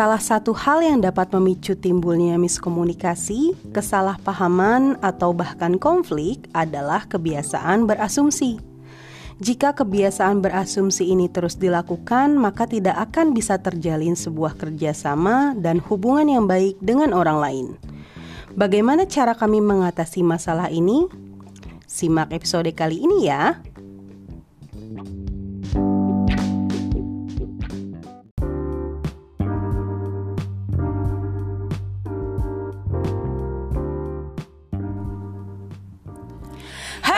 Salah satu hal yang dapat memicu timbulnya miskomunikasi, kesalahpahaman, atau bahkan konflik adalah kebiasaan berasumsi. Jika kebiasaan berasumsi ini terus dilakukan, maka tidak akan bisa terjalin sebuah kerjasama dan hubungan yang baik dengan orang lain. Bagaimana cara kami mengatasi masalah ini? Simak episode kali ini ya.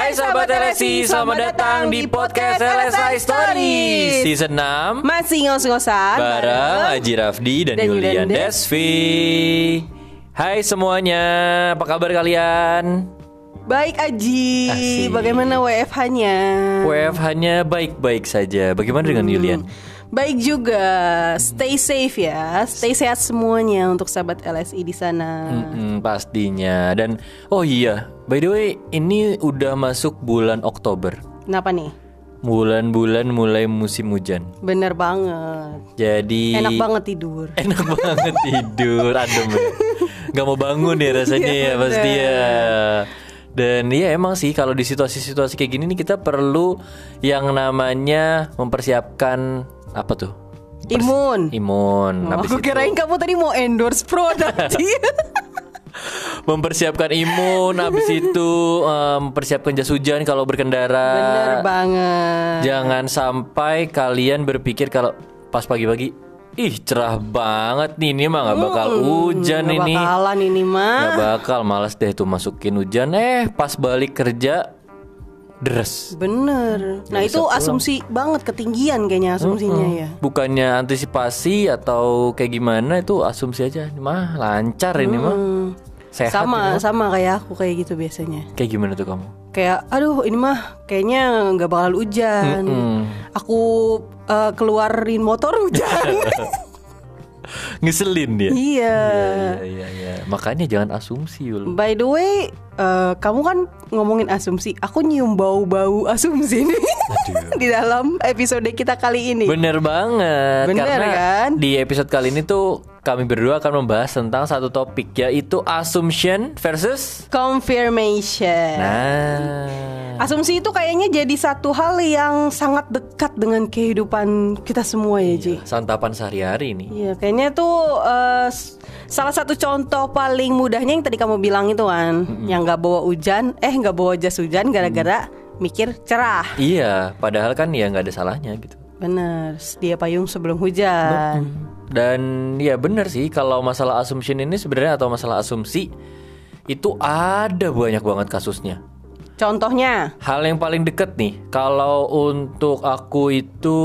Hai sahabat LSI, selamat datang di podcast LSI Stories Season 6 Masih ngos-ngosan Bareng Aji Rafdi dan, dan Yulian Yulian Desvi Hai semuanya, apa kabar kalian? Baik Aji, Asik. bagaimana WFH-nya? WFH-nya baik-baik saja Bagaimana dengan Hmm. Yulian? Baik juga, stay safe ya, stay sehat semuanya untuk sahabat LSI di sana. Mm-mm, pastinya Dan oh iya, by the way ini udah masuk bulan Oktober Kenapa nih? Bulan-bulan mulai musim hujan Bener banget, Jadi enak banget tidur. Enak banget tidur adem ya. Gak mau bangun ya rasanya Iya, ya pasti bener. ya. Dan iya emang sih kalau di situasi-situasi kayak gini nih kita perlu yang namanya mempersiapkan apa tuh? Pers- Imun. Imun. Oh, Habis aku itu kirain kamu tadi mau endorse produk mempersiapkan imun, habis itu em, mempersiapkan jas hujan kalau berkendara. Bener banget. Jangan sampai kalian berpikir kalau pas pagi-pagi Ih cerah banget nih ini mah nggak bakal hujan Nggak ini bakalan ini mah. Gak bakal males deh tuh masukin hujan Eh pas balik kerja Deres Bener. Nah itu asumsi banget ketinggian kayaknya asumsinya ya. Bukannya antisipasi atau kayak gimana Itu asumsi aja Ini mah lancar ini mah Hmm. Sehat sama ini mah. sama kayak aku kayak gitu biasanya. Kayak gimana tuh kamu? Kayak aduh ini mah kayaknya nggak bakal hujan. Mm. Aku eh, keluarin motor hujan. Ngeselin dia iya. Iya iya iya Makanya jangan asumsi Yul By the way, eh, kamu kan ngomongin asumsi. Aku nyium bau-bau asumsi nih di dalam episode kita kali ini. Bener banget Bener Karena kan? di episode kali ini tuh Kami berdua akan membahas tentang satu topik Yaitu assumption versus Confirmation. Nah Asumsi itu kayaknya jadi satu hal yang sangat dekat dengan kehidupan kita semua ya, Ji. Santapan sehari-hari nih Iya, kayaknya tuh eh, s- salah satu contoh paling mudahnya yang tadi kamu bilang itu kan, yang nggak bawa hujan, eh nggak bawa jas hujan gara-gara mikir cerah. Iya, padahal kan ya nggak ada salahnya gitu. Bener, sedia payung sebelum hujan. Dan ya bener sih kalau masalah assumption ini sebenarnya atau masalah asumsi itu ada banyak banget kasusnya. Contohnya, Hal yang paling deket nih, kalau untuk aku itu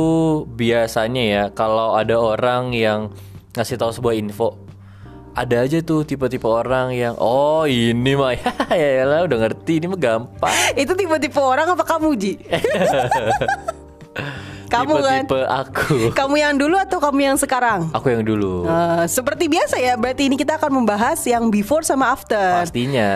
biasanya ya kalau ada orang yang ngasih tahu sebuah info, ada aja tuh tipe-tipe orang yang oh ini mah ya lah udah ngerti ini mah gampang. itu tipe-tipe orang apa kamu, Ji? kamu kan? Tipe-tipe aku. Kamu yang dulu atau kamu yang sekarang? Aku yang dulu. Eh, seperti biasa ya, berarti ini kita akan membahas yang before sama after. Pastinya.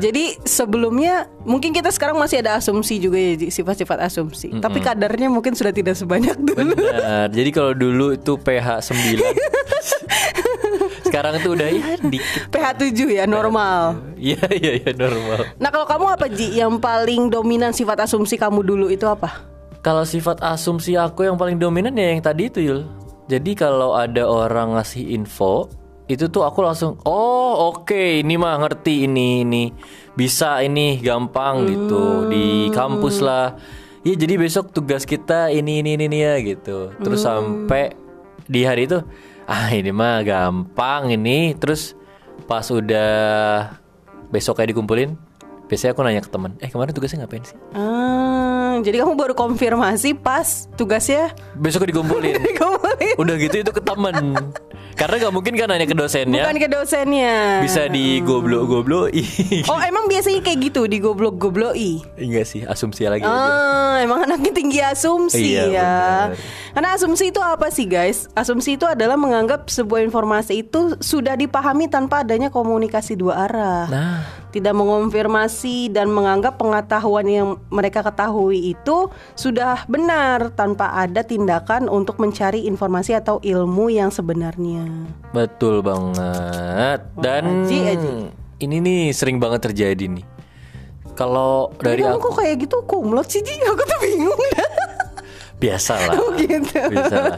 Jadi sebelumnya mungkin kita sekarang masih ada asumsi juga ya sifat-sifat asumsi. Tapi kadarnya mungkin sudah tidak sebanyak dulu. Benar. Jadi kalau dulu itu pH 9 Sekarang tuh udah ya dikit. pH 7 ya normal. Iya iya iya normal. Nah kalau kamu apa Ji yang paling dominan sifat asumsi kamu dulu itu apa? Kalau sifat asumsi aku yang paling dominan ya yang tadi itu Yul. Jadi kalau ada orang ngasih info itu tuh aku langsung oh oke ini mah ngerti ini ini bisa ini gampang gitu di kampus lah. Ya jadi besok tugas kita ini ini ini, ini ya gitu. Terus sampai di hari itu ah ini mah gampang ini terus pas udah besok kayak dikumpulin biasanya aku nanya ke teman eh kemarin tugasnya ngapain sih Ah, jadi kamu baru konfirmasi pas tugasnya besok dikumpulin dikumpulin. udah gitu itu ke temen karena nggak mungkin kan nanya ke dosennya Bukan ke dosennya. bisa di goblok goblok Oh emang biasanya kayak gitu di goblok gobloi. enggak sih asumsi lagi aja. Ah, emang anaknya tinggi asumsi Iya, ya. benar. Karena asumsi itu apa sih guys? Asumsi itu adalah menganggap sebuah informasi itu sudah dipahami tanpa adanya komunikasi dua arah. nah tidak mengonfirmasi dan menganggap pengetahuan yang mereka ketahui itu sudah benar tanpa ada tindakan untuk mencari informasi atau ilmu yang sebenarnya. Betul banget. Dan Aji, Aji. ini nih sering banget terjadi nih. Kalau dari aku kok kayak gitu kumlot sih Ji? Aku tuh bingung dah. Biasa lah. gitu. Bisa lah.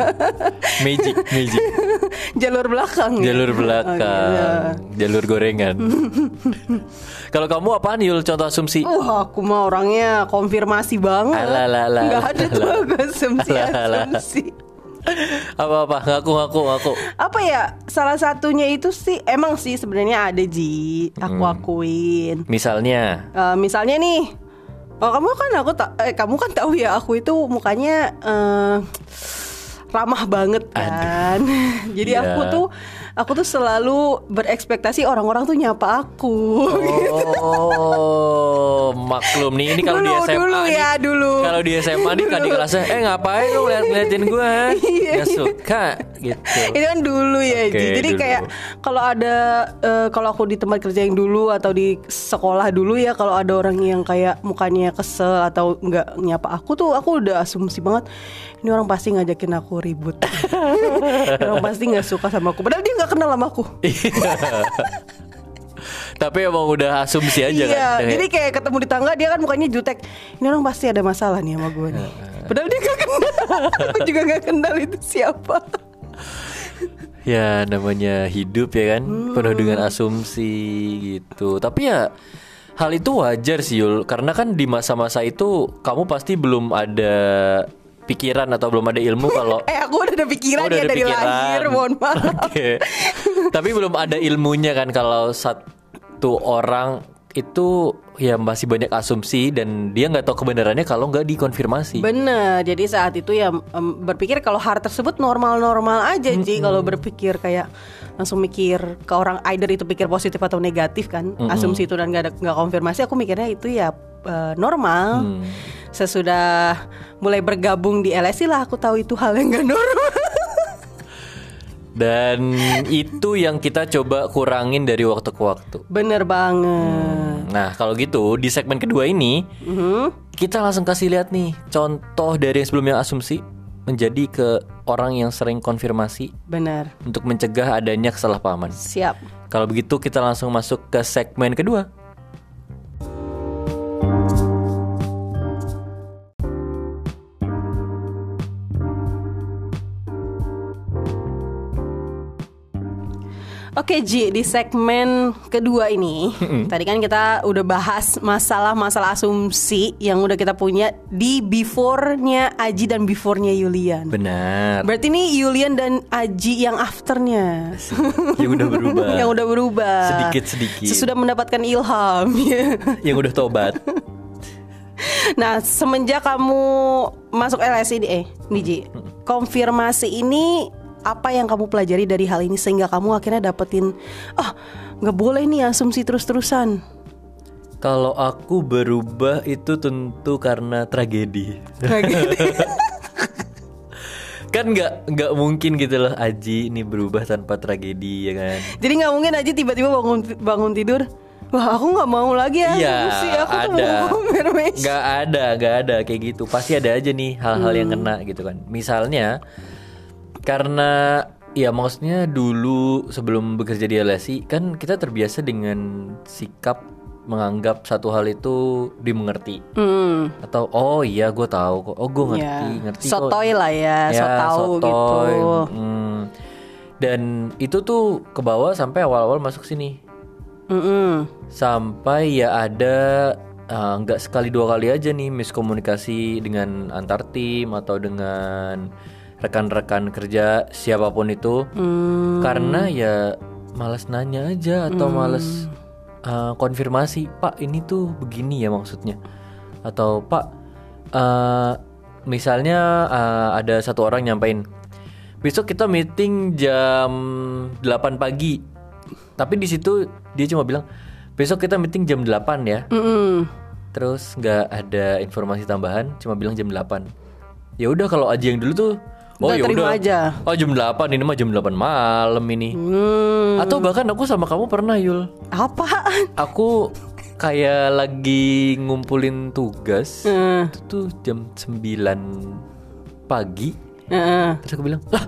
Magic, magic. Jalur belakang. ya? Jalur Oh, belakang, gitu. jalur gorengan. Kalau kamu apaan Yul contoh asumsi? Wah, aku mah orangnya konfirmasi banget. Alah, alah, alah. Nggak ada tuh aku asumsi asumsi. Apa-apa? Ngaku ngaku ngaku. Apa ya? Salah satunya itu sih emang sih sebenarnya ada Ji. Aku akuin. Misalnya, Eh, misalnya nih, oh kamu kan aku tak, eh, kamu kan tahu ya aku itu mukanya eh, ramah banget kan. Jadi Iya. aku tuh aku tuh selalu berekspektasi orang-orang tuh nyapa aku. Oh, maklum nih ini kalau di SMA dulu nih, ya, dulu. Kalau di SMA nih kan di kelasnya, eh ngapain lu liat ngeliatin gue? Iya. Gak suka gitu. itu kan dulu ya Ji. Jadi dulu. kayak kalau ada eh, kalau aku di tempat kerja yang dulu atau di sekolah dulu ya kalau ada orang yang kayak mukanya kesel atau nggak nyapa aku tuh aku udah asumsi banget ini orang pasti ngajakin aku ribut. Orang pasti nggak suka sama aku. Padahal dia nggak kenal sama aku. Tapi emang udah asumsi aja iya, kan. Jadi kayak ketemu di tangga dia kan mukanya jutek. Ini orang pasti ada masalah nih sama gue nih. Padahal dia gak kenal. aku juga gak kenal itu siapa. Ya namanya hidup ya kan Penuh dengan asumsi gitu Tapi ya Hal itu wajar sih Yul Karena kan di masa-masa itu Kamu pasti belum ada Pikiran atau belum ada ilmu kalau Eh aku udah ada pikiran Oh, udah ya ada dari pikiran. lahir, mohon maaf. Oke. Tapi belum ada ilmunya kan Kalau satu orang Itu ya masih banyak asumsi Dan dia nggak tahu kebenarannya Kalau nggak dikonfirmasi Bener, jadi saat itu ya em, berpikir kalau hal tersebut normal-normal aja Ji Kalau berpikir kayak langsung mikir ke orang either itu pikir positif atau negatif kan Asumsi itu dan gak, ada, nggak konfirmasi aku mikirnya itu ya eh, normal Hmm. Sesudah mulai bergabung di LSI lah aku tahu itu hal yang gak normal Dan itu yang kita coba kurangin dari waktu ke waktu Bener banget Nah kalau gitu di segmen kedua ini Mhm. kita langsung kasih lihat nih contoh dari yang sebelumnya asumsi menjadi ke orang yang sering konfirmasi Bener, untuk mencegah adanya kesalahpahaman. siap Kalau begitu kita langsung masuk ke segmen kedua. Oke Ji, di segmen kedua ini Tadi kan kita udah bahas masalah-masalah asumsi Yang udah kita punya di before-nya Aji dan before-nya Yulian Benar. Berarti ini Yulian dan Aji yang afternya yang udah berubah. Yang udah berubah Sedikit-sedikit. Sesudah mendapatkan ilham yang udah tobat. Nah semenjak kamu masuk LSI di- eh nih Ji Konfirmasi ini apa yang kamu pelajari dari hal ini sehingga kamu akhirnya dapetin ah nggak boleh nih asumsi terus-terusan Kalau aku berubah itu tentu karena tragedi. kan nggak nggak mungkin gitu loh Aji ini berubah tanpa tragedi ya kan. Jadi nggak mungkin aja tiba-tiba bangun bangun tidur. Wah aku nggak mau lagi ya. Iya, aku tuh ada. Gak ada, gak ada kayak gitu. Pasti ada aja nih hal-hal yang kena gitu kan. Misalnya karena ya maksudnya dulu sebelum bekerja di LSI kan kita terbiasa dengan sikap menganggap satu hal itu dimengerti Hmm, atau oh iya gue tahu kok oh gue ngerti ya. ngerti kok Sotoy lah ya, so tahu sotoy. gitu. Hmm. dan itu tuh ke bawah sampai awal-awal masuk sini Mm-mm. sampai ya ada uh, nggak sekali dua kali aja nih miskomunikasi dengan antar tim atau dengan rekan-rekan kerja siapa pun itu Hmm. karena ya malas nanya aja atau malas uh, konfirmasi pak ini tuh begini ya maksudnya. Atau pak uh, misalnya uh, ada satu orang nyampein besok kita meeting jam 8 pagi tapi di situ dia cuma bilang besok kita meeting jam 8 ya. Mm-mm. terus nggak ada informasi tambahan cuma bilang jam 8 ya udah kalau aja yang dulu tuh oh ya terima udah aja. oh jam 8 ini mah jam 8 malam ini Hmm. atau bahkan aku sama kamu pernah Yul Apaan? aku kayak lagi ngumpulin tugas Heeh. itu tuh jam 9 pagi Heeh. terus aku bilang lah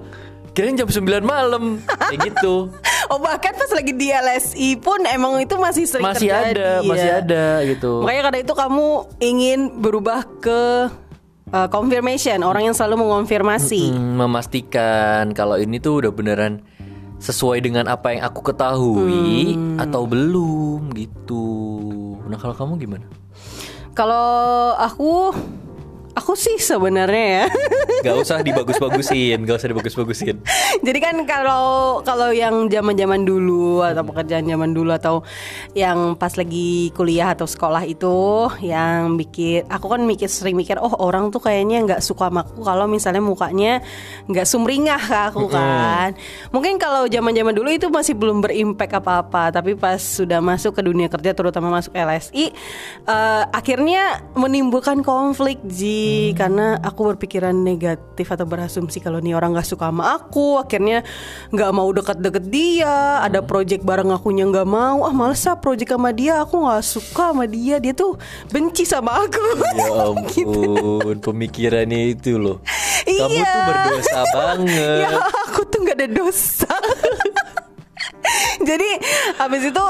kirain jam 9 malam kayak gitu Oh bahkan pas lagi di LSI pun emang itu masih sering masih terjadi ada ya. masih ada gitu Makanya karena itu kamu ingin berubah ke uh, confirmation orang yang selalu mengonfirmasi. Hmm, memastikan kalau ini tuh udah beneran sesuai dengan apa yang aku ketahui Hmm. atau belum gitu nah kalau kamu gimana Kalau aku aku sih sebenarnya ya. Gak usah dibagus-bagusin, gak usah dibagus-bagusin. Jadi kan kalau kalau yang zaman-zaman dulu atau pekerjaan zaman dulu atau yang pas lagi kuliah atau sekolah itu yang mikir aku kan mikir sering mikir oh orang tuh kayaknya nggak suka sama aku kalau misalnya mukanya nggak sumringah ke aku kan. Mungkin kalau zaman-zaman dulu itu masih belum berimpact apa-apa, tapi pas sudah masuk ke dunia kerja terutama masuk LSI eh, akhirnya menimbulkan konflik Ji karena aku berpikiran negatif atau berasumsi kalau nih orang nggak suka sama aku akhirnya nggak mau deket-deket dia ada project bareng akunya nggak mau ah males ah project sama dia aku nggak suka sama dia dia tuh benci sama aku Ya ampun, pemikirannya itu loh. Kamu Iya. tuh berdosa banget. ya aku tuh nggak ada dosa jadi habis itu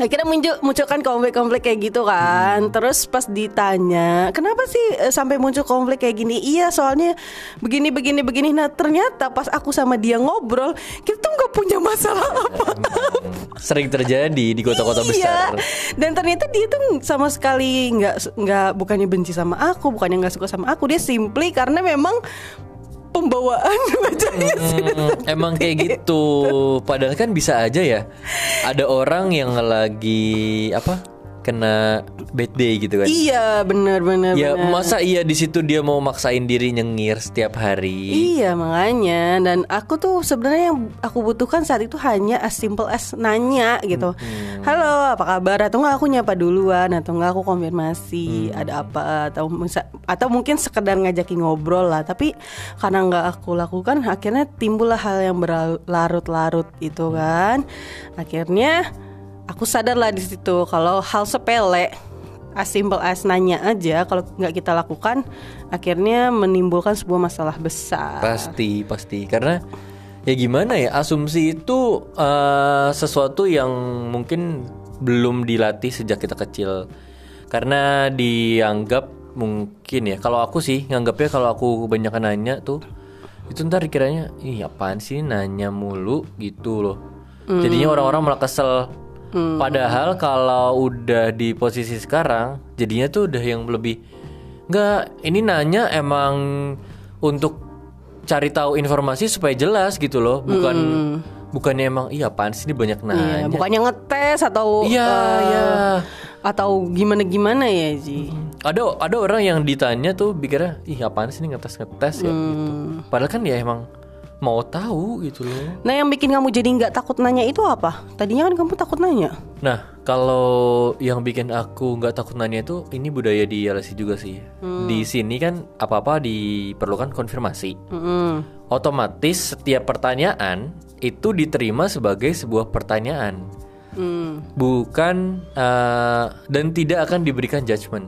akhirnya muncul munculkan konflik-konflik kayak gitu kan terus pas ditanya kenapa sih eh, sampai muncul konflik kayak gini iya soalnya begini begini begini nah ternyata pas aku sama dia ngobrol kita tuh nggak punya masalah apa Sering terjadi di kota-kota besar. Iya. Dan ternyata dia tuh sama sekali nggak nggak bukannya benci sama aku, bukannya nggak suka sama aku. Dia simply karena memang pembawaan wajahnya sudah Hmm, emang kayak gitu. Padahal kan bisa aja ya. Ada orang yang lagi apa? Kena bad day gitu kan. Iya, benar benar Ya benar. masa iya di situ dia mau maksain diri nyengir setiap hari. Iya makanya dan aku tuh sebenarnya yang aku butuhkan saat itu hanya as simple as nanya gitu. Halo, apa kabar? Atau enggak aku nyapa duluan atau enggak aku konfirmasi ada apa atau atau mungkin sekedar ngajakin ngobrol lah. Tapi karena nggak aku lakukan akhirnya timbullah hal yang berlarut-larut itu kan. Akhirnya aku sadar lah di situ kalau hal sepele as simple as nanya aja kalau nggak kita lakukan akhirnya menimbulkan sebuah masalah besar. Pasti, pasti. Karena ya gimana ya, asumsi itu eh, sesuatu yang mungkin belum dilatih sejak kita kecil. Karena dianggap mungkin ya, kalau aku sih nganggapnya kalau aku kebanyakan nanya tuh itu ntar dikiranya, ih apaan sih nanya mulu gitu loh. Jadinya orang-orang malah kesel. Padahal kalau udah di posisi sekarang, jadinya tuh udah yang lebih Nggak, ini nanya emang untuk cari tahu informasi supaya jelas gitu loh, bukan bukannya emang iya apaan sih ini banyak Iya, nanya. bukannya ngetes atau Iya, eh, iya. atau gimana gimana ya Ji. Ada ada orang yang ditanya tuh pikirnya, ih apaan sih ini ngetes ngetes ya gitu. Padahal kan ya emang mau tahu gitu loh. Nah yang bikin kamu jadi nggak takut nanya itu apa? Tadinya kan kamu takut nanya. Nah, kalau yang bikin aku nggak takut nanya itu ini budaya di LSI juga sih. Di sini kan apa-apa diperlukan konfirmasi. Mm-mm. Otomatis setiap pertanyaan itu diterima sebagai sebuah pertanyaan, Mm. bukan eh, dan tidak akan diberikan judgement.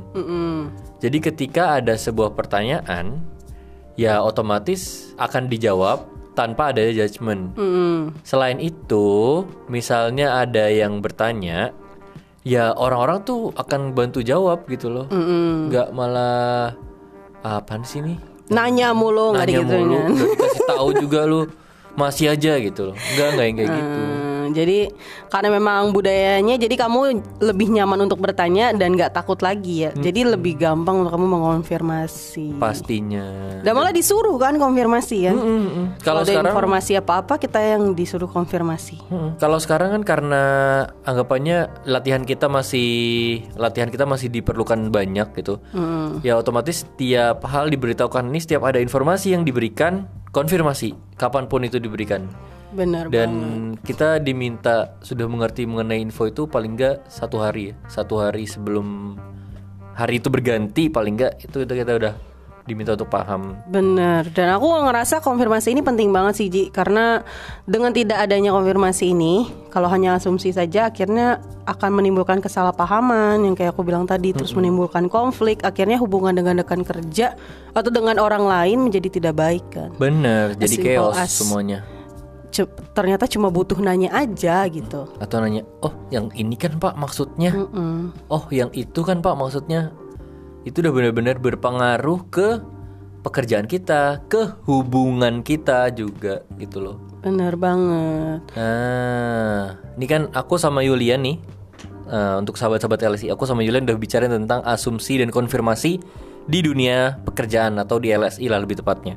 Jadi ketika ada sebuah pertanyaan, ya otomatis akan dijawab tanpa ada judgement. Mm-mm. Selain itu, misalnya ada yang bertanya, ya orang-orang tuh akan bantu jawab gitu loh, Mm-mm. nggak malah apaan sih nih? Nanya mulu nggak Nanya digituin mulu, dikasih tahu juga lu masih aja gitu loh, nggak nggak yang kayak gitu. Hmm, jadi karena memang budayanya, jadi kamu lebih nyaman untuk bertanya dan nggak takut lagi ya. Jadi lebih gampang untuk kamu mengonfirmasi. Pastinya. Dan malah disuruh kan konfirmasi ya. Mm-mm. Kalau Kalau ada sekarang, informasi apa-apa kita yang disuruh konfirmasi. Mm-mm. kalau sekarang kan karena anggapannya latihan kita masih latihan kita masih diperlukan banyak gitu. Hmm. Ya otomatis setiap hal diberitahukan ini setiap ada informasi yang diberikan konfirmasi kapan pun itu diberikan. Benar. Dan kita diminta sudah mengerti mengenai info itu paling enggak satu hari ya, satu hari sebelum hari itu berganti paling enggak itu kita, kita udah diminta untuk paham. Bener, dan aku ngerasa konfirmasi ini penting banget sih Ji. Karena dengan tidak adanya konfirmasi ini Kalau hanya asumsi saja akhirnya akan menimbulkan kesalahpahaman Yang kayak aku bilang tadi. Terus menimbulkan konflik. Akhirnya hubungan dengan rekan kerja Atau dengan orang lain menjadi tidak baik kan? Bener, jadi chaos as- semuanya. Ternyata cuma butuh nanya aja gitu. Atau nanya, oh yang ini kan pak maksudnya, oh yang itu kan pak maksudnya, itu udah benar-benar berpengaruh ke pekerjaan kita, ke hubungan kita juga gitu loh. Bener banget. Nah, ini kan aku sama Yulian nih eh, untuk sahabat-sahabat LSI, aku sama Yulian udah bicara tentang asumsi dan konfirmasi di dunia pekerjaan atau di LSI lah lebih tepatnya.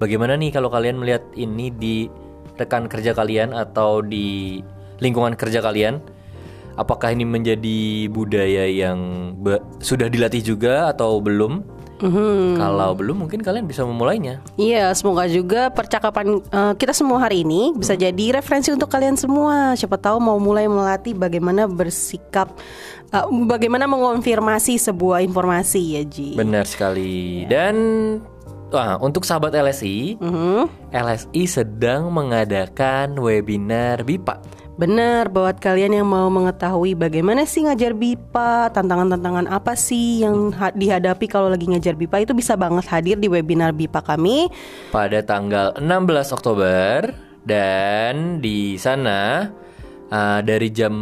Bagaimana nih kalau kalian melihat ini di rekan kerja kalian atau di lingkungan kerja kalian? Apakah ini menjadi budaya yang sudah dilatih juga atau belum? Kalau belum, mungkin kalian bisa memulainya. Iya, semoga juga percakapan eh, kita semua hari ini bisa jadi referensi untuk kalian semua. Siapa tahu mau mulai melatih bagaimana bersikap, eh, bagaimana mengonfirmasi sebuah informasi ya Ji. Benar sekali. Dan wah, untuk sahabat LSI, Mhm. LSI sedang mengadakan webinar BIPA. Benar, buat kalian yang mau mengetahui bagaimana sih ngajar BIPA, tantangan-tantangan apa sih yang ha- dihadapi kalau lagi ngajar BIPA itu bisa banget hadir di webinar BIPA kami. pada tanggal 16 Oktober dan di sana uh, dari jam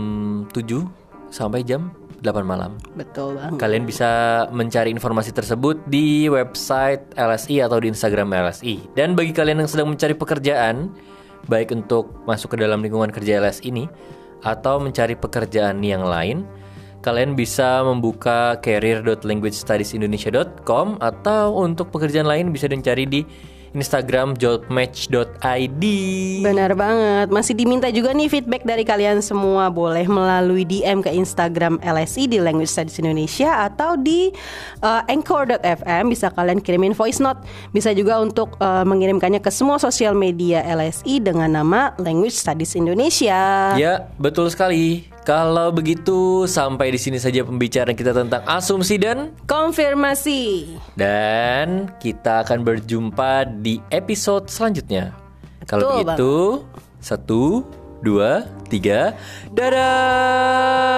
7 sampai jam 8 malam. Betul banget. Kalian bisa mencari informasi tersebut di website LSI atau di Instagram LSI. Dan bagi kalian yang sedang mencari pekerjaan, baik untuk masuk ke dalam lingkungan kerja LSI ini atau mencari pekerjaan yang lain, kalian bisa membuka career.languagestudiesindonesia.com atau untuk pekerjaan lain bisa dicari di Instagram jobmatch.id. Benar banget. Masih diminta juga nih feedback dari kalian semua. Boleh melalui DM ke Instagram LSI di Language Studies Indonesia atau di uh, anchor.fm bisa kalian kirimin voice note. Bisa juga untuk uh, mengirimkannya ke semua sosial media LSI dengan nama Language Studies Indonesia. Ya, betul sekali. Kalau begitu, sampai di sini saja pembicaraan kita tentang asumsi dan Konfirmasi. dan kita akan berjumpa di episode selanjutnya. Kalau begitu, satu, dua, tiga, dadah.